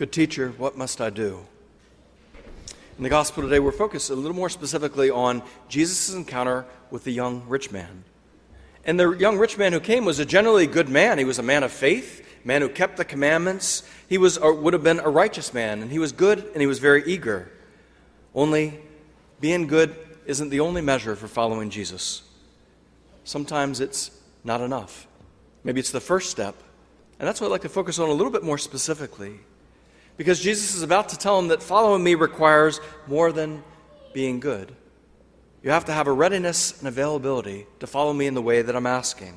Good teacher, what must I do? In the gospel today, we're focused a little more specifically on Jesus' encounter with the young rich man. And the young rich man who came was a generally good man. He was a man of faith, a man who kept the commandments. He was, or would have been a righteous man, and he was good and he was very eager. Only being good isn't the only measure for following Jesus. Sometimes it's not enough. Maybe it's the first step. And that's what I'd like to focus on a little bit more specifically. Because Jesus is about to tell him that following me requires more than being good. You have to have a readiness and availability to follow me in the way that I'm asking.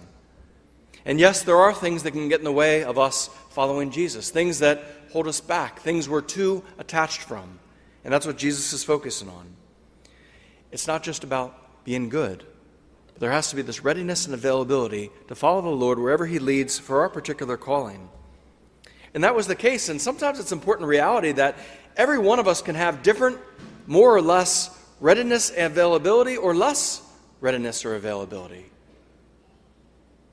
And yes, there are things that can get in the way of us following Jesus, things that hold us back, things we're too attached from. And that's what Jesus is focusing on. It's not just about being good, but there has to be this readiness and availability to follow the Lord wherever He leads for our particular calling. And that was the case. And sometimes it's important reality that every one of us can have different, more or less readiness and availability or less readiness or availability.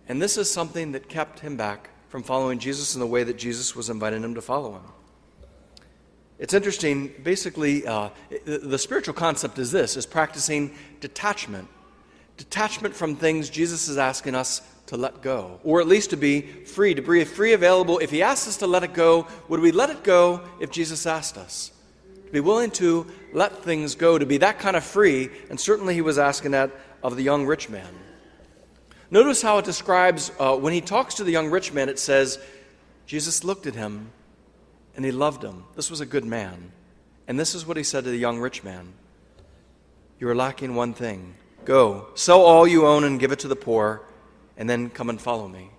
And this is something that kept him back from following Jesus in the way that Jesus was inviting him to follow him. It's interesting, basically, uh, the spiritual concept is this is practicing detachment. Detachment from things Jesus is asking us to let go, or at least to be free, to be free available. If he asks us to let it go, would we let it go if Jesus asked us? to be willing to let things go, to be that kind of free, and certainly he was asking that of the young rich man. Notice how it describes, uh, when he talks to the young rich man, it says, Jesus looked at him and he loved him. This was a good man. And this is what he said to the young rich man You are lacking one thing. Go, sell all you own and give it to the poor, and then come and follow me.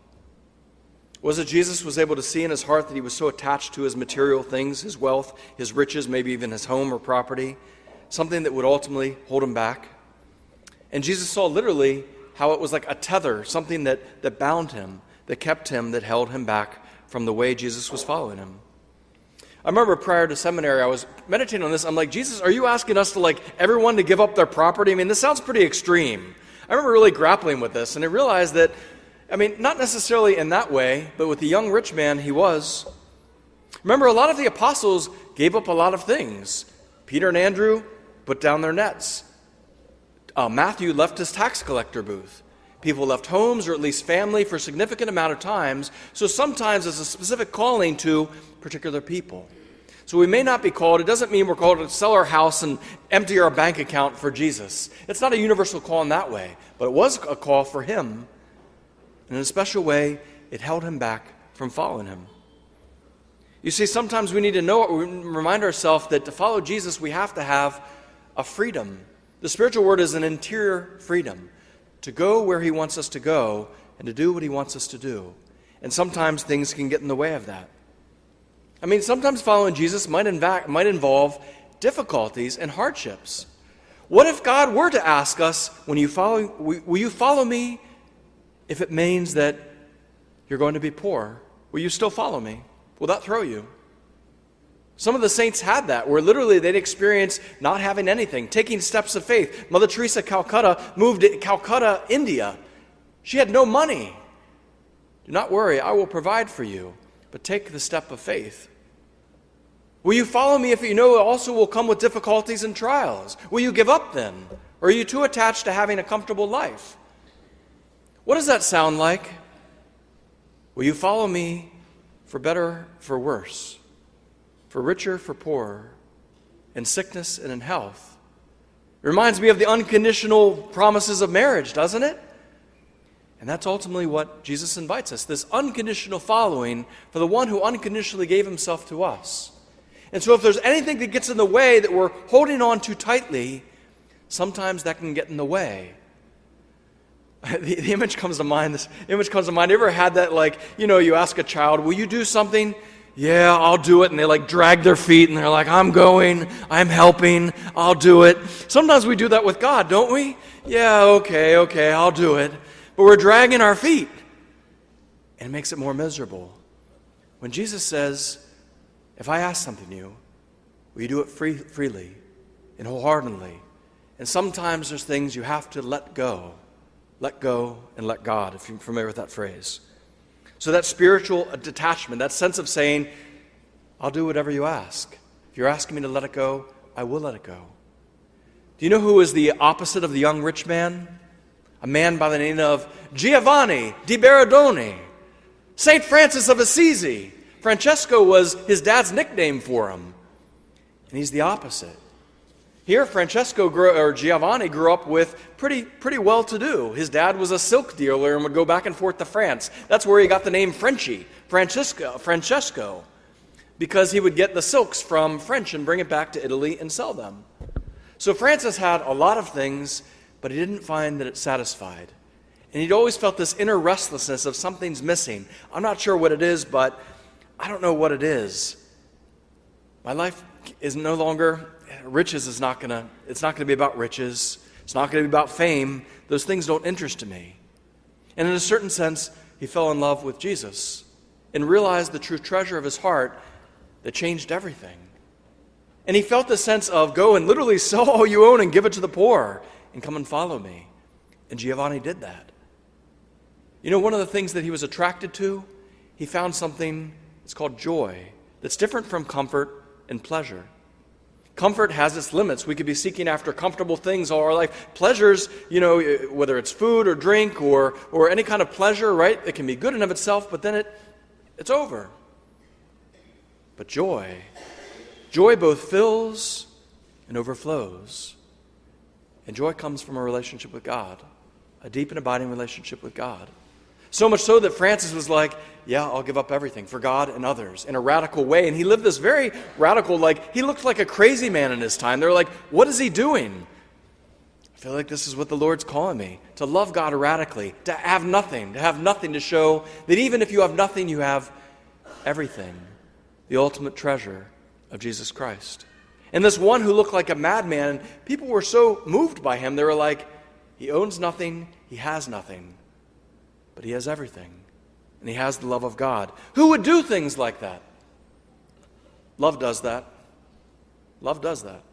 Was it Jesus was able to see in his heart that he was so attached to his material things, his wealth, his riches, maybe even his home or property, something that would ultimately hold him back? And Jesus saw literally how it was like a tether, something that, that bound him, that kept him, that held him back from the way Jesus was following him. I remember prior to seminary, I was meditating on this. I'm like, Jesus, are you asking us to like everyone to give up their property? I mean, this sounds pretty extreme. I remember really grappling with this, and I realized that I mean, not necessarily in that way, but with the young rich man, he was. Remember, a lot of the apostles gave up a lot of things. Peter and Andrew put down their nets. Uh, Matthew left his tax collector booth. People left homes or at least family for a significant amount of times. So sometimes it's a specific calling to particular people. So we may not be called, it doesn't mean we're called to sell our house and empty our bank account for Jesus. It's not a universal call in that way, but it was a call for him and in a special way, it held him back from following him. You see, sometimes we need to know, remind ourselves that to follow Jesus, we have to have a freedom. The spiritual word is an interior freedom to go where he wants us to go and to do what he wants us to do. And sometimes things can get in the way of that. I mean, sometimes following Jesus might, inv- might involve difficulties and hardships. What if God were to ask us, when you follow, will you follow me if it means that you're going to be poor, will you still follow me? Will that throw you? Some of the saints had that, where literally they'd experience not having anything, taking steps of faith. Mother Teresa Calcutta moved to Calcutta, India. She had no money. Do not worry, I will provide for you, but take the step of faith. Will you follow me if you know it also will come with difficulties and trials? Will you give up then? Or are you too attached to having a comfortable life? What does that sound like? Will you follow me for better, for worse, for richer, for poorer, in sickness and in health? It reminds me of the unconditional promises of marriage, doesn't it? And that's ultimately what Jesus invites us this unconditional following for the one who unconditionally gave himself to us. And so, if there's anything that gets in the way that we're holding on too tightly, sometimes that can get in the way the, the image comes to mind. This image comes to mind. You ever had that, like, you know, you ask a child, Will you do something? Yeah, I'll do it. And they like drag their feet and they're like, I'm going, I'm helping, I'll do it. Sometimes we do that with God, don't we? Yeah, okay, okay, I'll do it. But we're dragging our feet. And it makes it more miserable. When Jesus says, If I ask something you, will you do it free, freely and wholeheartedly? And sometimes there's things you have to let go let go and let God, if you're familiar with that phrase. So, that spiritual detachment, that sense of saying, I'll do whatever you ask. If you're asking me to let it go, I will let it go. Do you know who is the opposite of the young rich man? A man by the name of Giovanni di Bernardone, St. Francis of Assisi. Francesco was his dad's nickname for him. And he's the opposite. Here, Francesco grew, or Giovanni grew up with pretty, pretty well to do. His dad was a silk dealer and would go back and forth to France. That's where he got the name Frenchy, Francesco, Francesco, because he would get the silks from French and bring it back to Italy and sell them. So Francis had a lot of things, but he didn't find that it satisfied. And he'd always felt this inner restlessness of something's missing. I'm not sure what it is, but I don't know what it is. My life is no longer riches is not to it's not to be about riches. It's not to be about fame. Those things don't interest me. And in a certain sense, he fell in love with Jesus and realized the true treasure of his heart that changed everything. And he felt the sense of go and literally sell all you own and give it to the poor and come and follow me. And Giovanni did that. You know, one of the things that he was attracted to, he found something it's called joy that's different from comfort and pleasure. Comfort has its limits. We could be seeking after comfortable things all our life. Pleasures, you know, eh, whether it's food or drink or, or any kind of pleasure, right? It can be good in of itself, but then it, it's over. But joy, joy both fills and overflows. And joy comes from a relationship with God, a deep and abiding relationship with God. So much so that Francis was like, Yeah, I'll give up everything for God and others in a radical way. And he lived this very radical, like, he looked like a crazy man in his time. They're like, What is he doing? I feel like this is what the Lord's calling me to love God radically, to have nothing, to have nothing to show that even if you have nothing, you have everything the ultimate treasure of Jesus Christ. And this one who looked like a madman, people were so moved by him, they were like, He owns nothing, he has nothing but he has everything. And he has the love of God. Who would do things like that? Love does that. Love does that.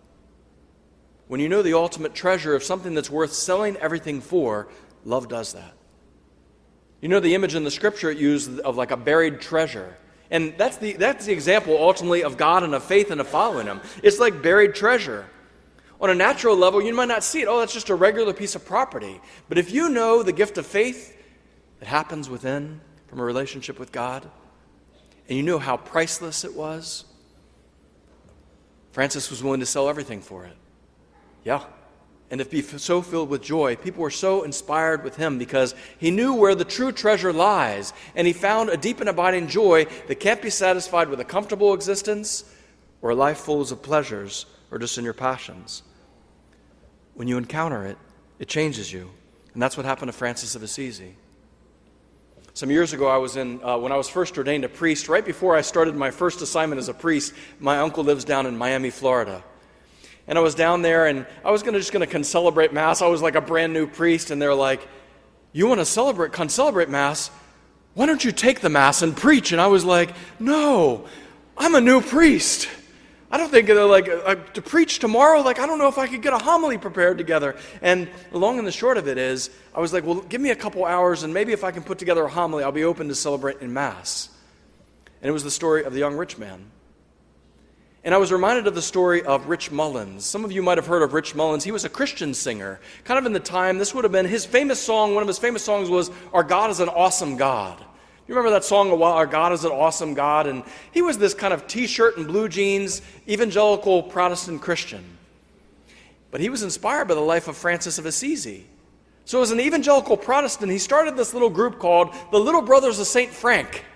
When you know the ultimate treasure of something that's worth selling everything for, love does that. You know the image in the scripture it used of like a buried treasure. And that's the, that's the example ultimately of God and of faith and of following Him. It's like buried treasure. On a natural level, you might not see it. Oh, that's just a regular piece of property. But if you know the gift of faith that happens within from a relationship with God, and you know how priceless it was, Francis was willing to sell everything for it. Yeah. And to be so filled with joy, people were so inspired with him because he knew where the true treasure lies, and he found a deep and abiding joy that can't be satisfied with a comfortable existence or a life full of pleasures or just in your passions. When you encounter it, it changes you. And that's what happened to Francis of Assisi. Some years ago, I was in, uh, when I was first ordained a priest, right before I started my first assignment as a priest, my uncle lives down in Miami, Florida. And I was down there and I was gonna, just going to celebrate Mass. I was like a brand new priest, and they're like, You want to celebrate, celebrate Mass? Why don't you take the Mass and preach? And I was like, No, I'm a new priest. I don't think like uh, to preach tomorrow. Like I don't know if I could get a homily prepared together. And the long and the short of it is, I was like, well, give me a couple hours, and maybe if I can put together a homily, I'll be open to celebrate in mass. And it was the story of the young rich man. And I was reminded of the story of Rich Mullins. Some of you might have heard of Rich Mullins. He was a Christian singer. Kind of in the time, this would have been his famous song. One of his famous songs was "Our God is an Awesome God." You remember that song, Our God is an Awesome God? And he was this kind of t shirt and blue jeans, evangelical Protestant Christian. But he was inspired by the life of Francis of Assisi. So, as an evangelical Protestant, he started this little group called the Little Brothers of St. Frank.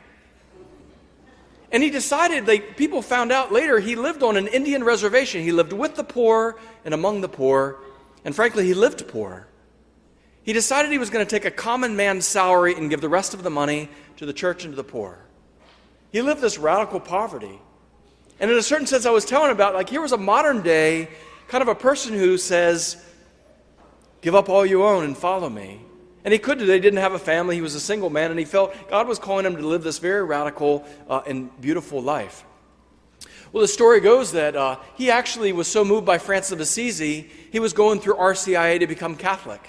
And he decided, they, people found out later, he lived on an Indian reservation. He lived with the poor and among the poor. And frankly, he lived poor. He decided he was going to take a common man's salary and give the rest of the money to the church and to the poor. He lived this radical poverty. And in a certain sense, I was telling about like here was a modern day kind of a person who says, Give up all you own and follow me. And he could do. They didn't have a family. He was a single man, and he felt God was calling him to live this very radical uh, and beautiful life. Well, the story goes that uh, he actually was so moved by Francis of Assisi, he was going through RCIA to become Catholic.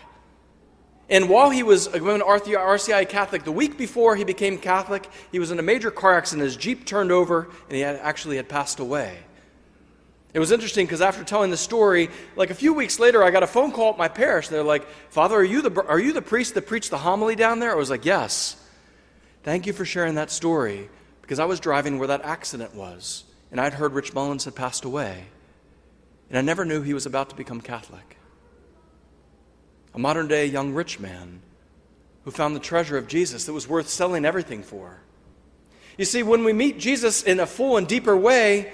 And while he was a RCI Catholic, the week before he became Catholic, he was in a major car accident. His Jeep turned over, and he had, actually had passed away. It was interesting because after telling the story, like a few weeks later, I got a phone call at my parish. They're like, Father, are you the, are you the priest that preached the homily down there? I was like, Yes. Thank you for sharing that story because I was driving where that accident was, and I'd heard Rich Mullins had passed away, and I never knew he was about to become Catholic. A modern day young rich man who found the treasure of Jesus that was worth selling everything for. You see, when we meet Jesus in a full and deeper way,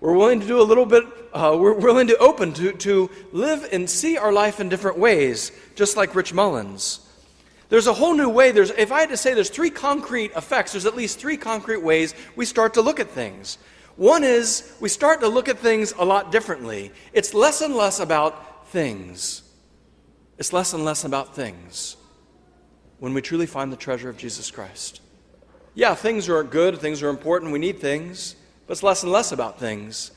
we're willing to do a little bit, uh, we're willing to open to, to live and see our life in different ways, just like Rich Mullins. There's a whole new way. There's, if I had to say there's three concrete effects, there's at least three concrete ways we start to look at things. One is we start to look at things a lot differently. It's less and less about things. It's less and less about things when we truly find the treasure of Jesus Christ. Yeah, things are good, things are important, we need things. But it's less and less about things.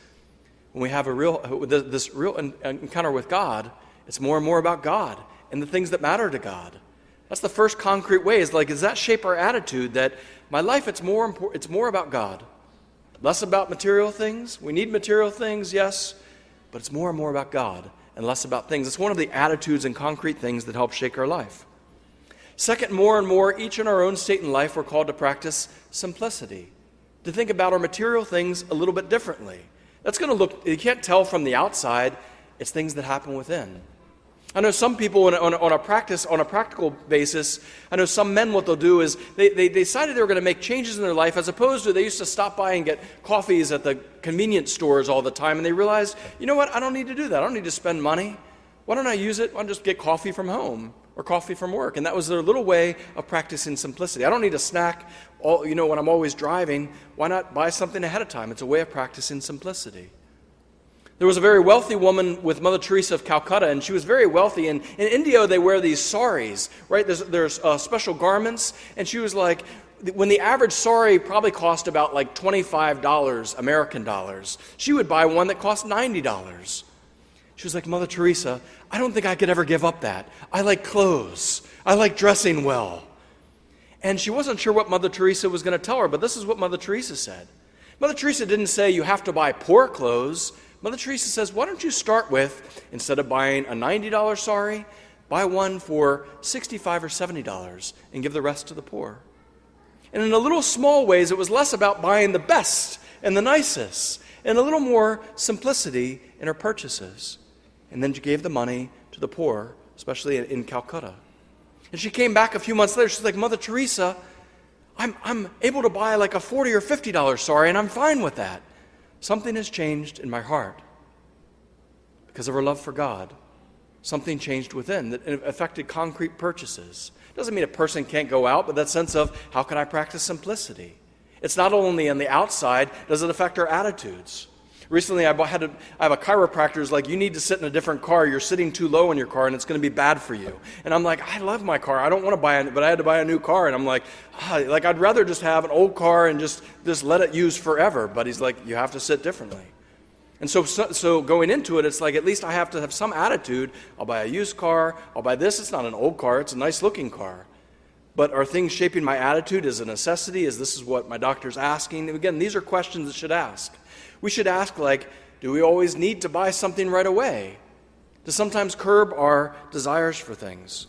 When we have a real, this real encounter with God, it's more and more about God and the things that matter to God. That's the first concrete way. Is like, does that shape our attitude that my life, it's more, important, it's more about God? Less about material things. We need material things, yes, but it's more and more about God and less about things. It's one of the attitudes and concrete things that help shake our life. Second, more and more, each in our own state in life, we're called to practice simplicity to think about our material things a little bit differently. That's going to look, you can't tell from the outside, it's things that happen within. I know some people on a, on a, on a practice, on a practical basis, I know some men, what they'll do is they, they decided they were going to make changes in their life as opposed to they used to stop by and get coffees at the convenience stores all the time and they realized, you know what, I don't need to do that. I don't need to spend money. Why don't I use it? I'll just get coffee from home or coffee from work. And that was their little way of practicing simplicity. I don't need a snack, all, you know, when I'm always driving. Why not buy something ahead of time? It's a way of practicing simplicity. There was a very wealthy woman with Mother Teresa of Calcutta, and she was very wealthy. And in India, they wear these saris, right? There's, there's uh, special garments. And she was like, when the average sari probably cost about like $25 American dollars, she would buy one that cost $90. She was like, Mother Teresa, I don't think I could ever give up that. I like clothes, I like dressing well. And she wasn't sure what Mother Teresa was going to tell her, but this is what Mother Teresa said. Mother Teresa didn't say you have to buy poor clothes. Mother Teresa says, why don't you start with, instead of buying a $90 sari, buy one for 65 or $70 and give the rest to the poor. And in a little small ways, it was less about buying the best and the nicest, and a little more simplicity in her purchases and then she gave the money to the poor, especially in, Calcutta. And she came back a few months later. She's like, Mother Teresa, I'm, I'm able to buy like a 40 or $50 sari, and I'm fine with that. Something has changed in my heart because of her love for God. Something changed within that affected concrete purchases. Doesn't mean a person can't go out, but that sense of how can I practice simplicity? It's not only on the outside, does it affect our attitudes? Recently, I, had a, I have a chiropractor who's like, You need to sit in a different car. You're sitting too low in your car, and it's going to be bad for you. And I'm like, I love my car. I don't want to buy it, but I had to buy a new car. And I'm like, ah, like I'd rather just have an old car and just, just let it use forever. But he's like, You have to sit differently. And so, so, so, going into it, it's like at least I have to have some attitude. I'll buy a used car. I'll buy this. It's not an old car, it's a nice looking car. But are things shaping my attitude? Is a necessity? Is this is what my doctor's asking? Again, these are questions that should ask. We should ask, like, do we always need to buy something right away? To sometimes curb our desires for things.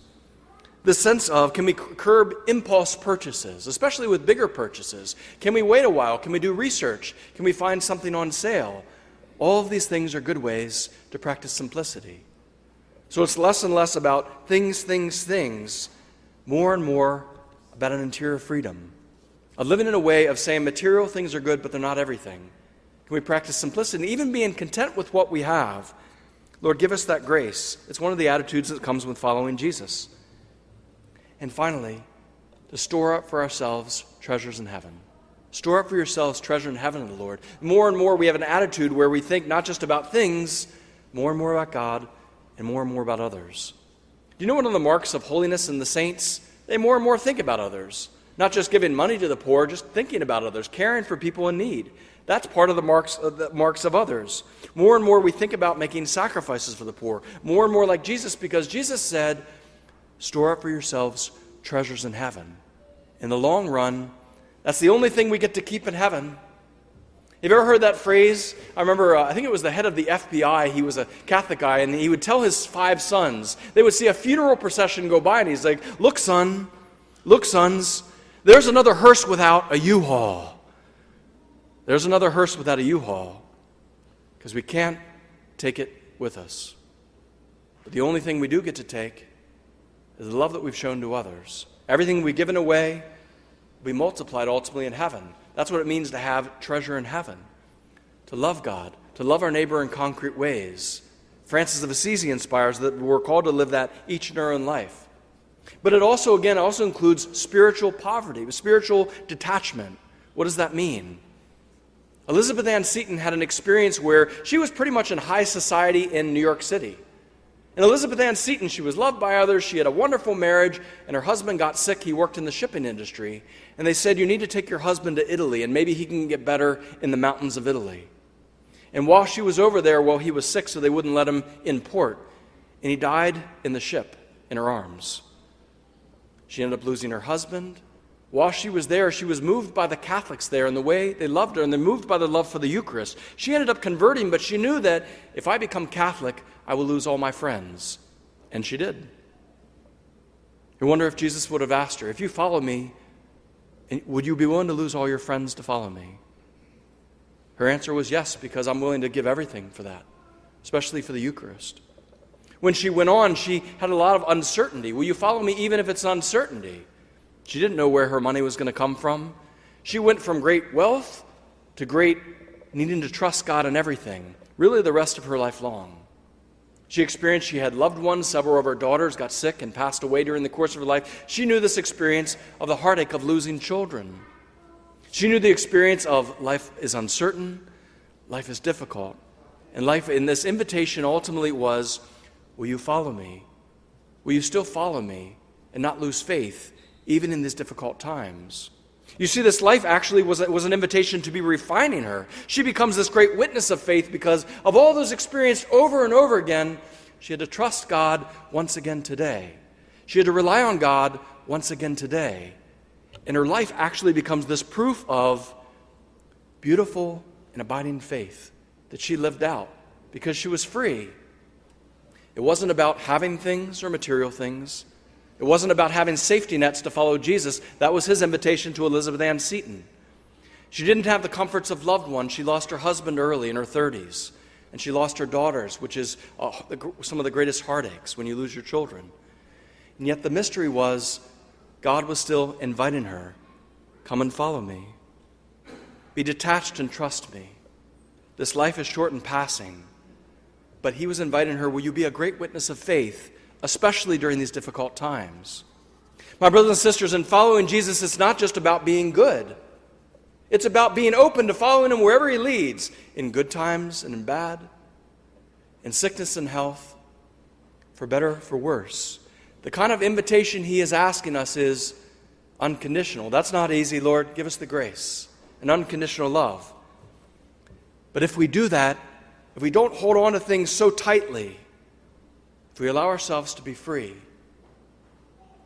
The sense of can we curb impulse purchases, especially with bigger purchases? Can we wait a while? Can we do research? Can we find something on sale? All of these things are good ways to practice simplicity. So it's less and less about things, things, things, more and more about an interior freedom. Of living in a way of saying material things are good, but they're not everything. Can we practice simplicity and even being content with what we have? Lord, give us that grace. It's one of the attitudes that comes with following Jesus. And finally, to store up for ourselves treasures in heaven. Store up for yourselves treasure in heaven, the Lord. More and more, we have an attitude where we think not just about things, more and more about God, and more and more about others. Do you know one of the marks of holiness in the saints? They more and more think about others. Not just giving money to the poor, just thinking about others, caring for people in need. That's part of the marks, of the marks of others. More and more we think about making sacrifices for the poor. More and more like Jesus, because Jesus said, store up for yourselves treasures in heaven. In the long run, that's the only thing we get to keep in heaven. Have you ever heard that phrase? I remember, uh, I think it was the head of the FBI. He was a Catholic guy, and he would tell his five sons, they would see a funeral procession go by, and he's like, Look, son, look, sons, there's another hearse without a U Haul. There's another hearse without a U Haul because we can't take it with us. But the only thing we do get to take is the love that we've shown to others. Everything we've given away will be multiplied ultimately in heaven. That's what it means to have treasure in heaven, to love God, to love our neighbor in concrete ways. Francis of Assisi inspires that we're called to live that each in our own life. But it also, again, also includes spiritual poverty, spiritual detachment. What does that mean? Elizabeth Ann Seton had an experience where she was pretty much in high society in New York City. And Elizabeth Ann Seton, she was loved by others. She had a wonderful marriage, and her husband got sick. He worked in the shipping industry. And they said, You need to take your husband to Italy, and maybe he can get better in the mountains of Italy. And while she was over there, well, he was sick, so they wouldn't let him in port. And he died in the ship in her arms. She ended up losing her husband. While she was there, she was moved by the Catholics there and the way they loved her, and they're moved by the love for the Eucharist. She ended up converting, but she knew that if I become Catholic, I will lose all my friends. And she did. You wonder if Jesus would have asked her, If you follow me, eh, would you be willing to lose all your friends to follow me? Her answer was yes, because I'm willing to give everything for that, especially for the Eucharist. When she went on, she had a lot of uncertainty. Will you follow me even if it's uncertainty? She didn't know where her money was going to come from. She went from great wealth to great needing to trust God in everything, really the rest of her life long. She experienced she had loved ones, several of her daughters got sick and passed away during the course of her life. She knew this experience of the heartache of losing children. She knew the experience of life is uncertain, life is difficult. And life in this invitation ultimately was, Will you follow me? Will you still follow me and not lose faith even in these difficult times. You see, this life actually was, was an invitation to be refining her. She becomes this great witness of faith because of all those experienced over and over again. She had to trust God once again today. She had to rely on God once again today. And her life actually becomes this proof of beautiful and abiding faith that she lived out because she was free. It wasn't about having things or material things. It wasn't about having safety nets to follow Jesus. That was his invitation to Elizabeth Ann Seton. She didn't have the comforts of loved ones. She lost her husband early in her 30s, and she lost her daughters, which is uh, some of the greatest heartaches when you lose your children. And yet the mystery was God was still inviting her come and follow me. Be detached and trust me. This life is short and passing. But he was inviting her, Will you be a great witness of faith especially during these difficult times. My brothers and sisters, in following Jesus, it's not just about being good. It's about being open to following him wherever he leads, in good times and in bad, in sickness and health, for better, for worse. The kind of invitation he is asking us is unconditional. That's not easy, Lord. Give us the grace and unconditional love. But if we do that, if we don't hold on to things so tightly, if we allow ourselves to be free,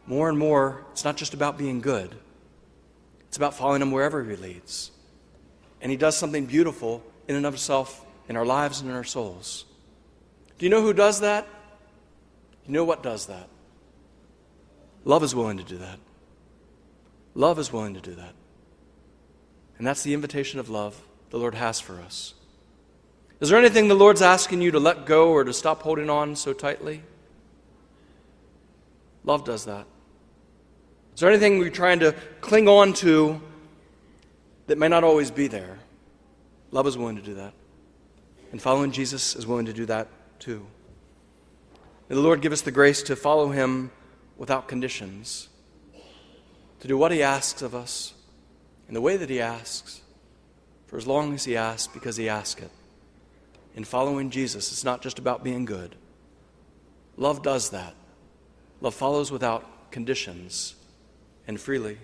more and more, it's not just about being good, it's about following Him wherever He leads. And He does something beautiful in and of Himself in our lives and in our souls. Do you know who does that? You know what does that? Love is willing to do that. Love is willing to do that. And that's the invitation of love the Lord has for us. Is there anything the Lord's asking you to let go or to stop holding on so tightly? Love does that. Is there anything we're trying to cling on to that may not always be there? Love is willing to do that. And following Jesus is willing to do that too. May the Lord give us the grace to follow him without conditions, to do what he asks of us in the way that he asks, for as long as he asks, because he asks it in following Jesus, it's not just about being good. Love does that. Love follows without conditions and freely.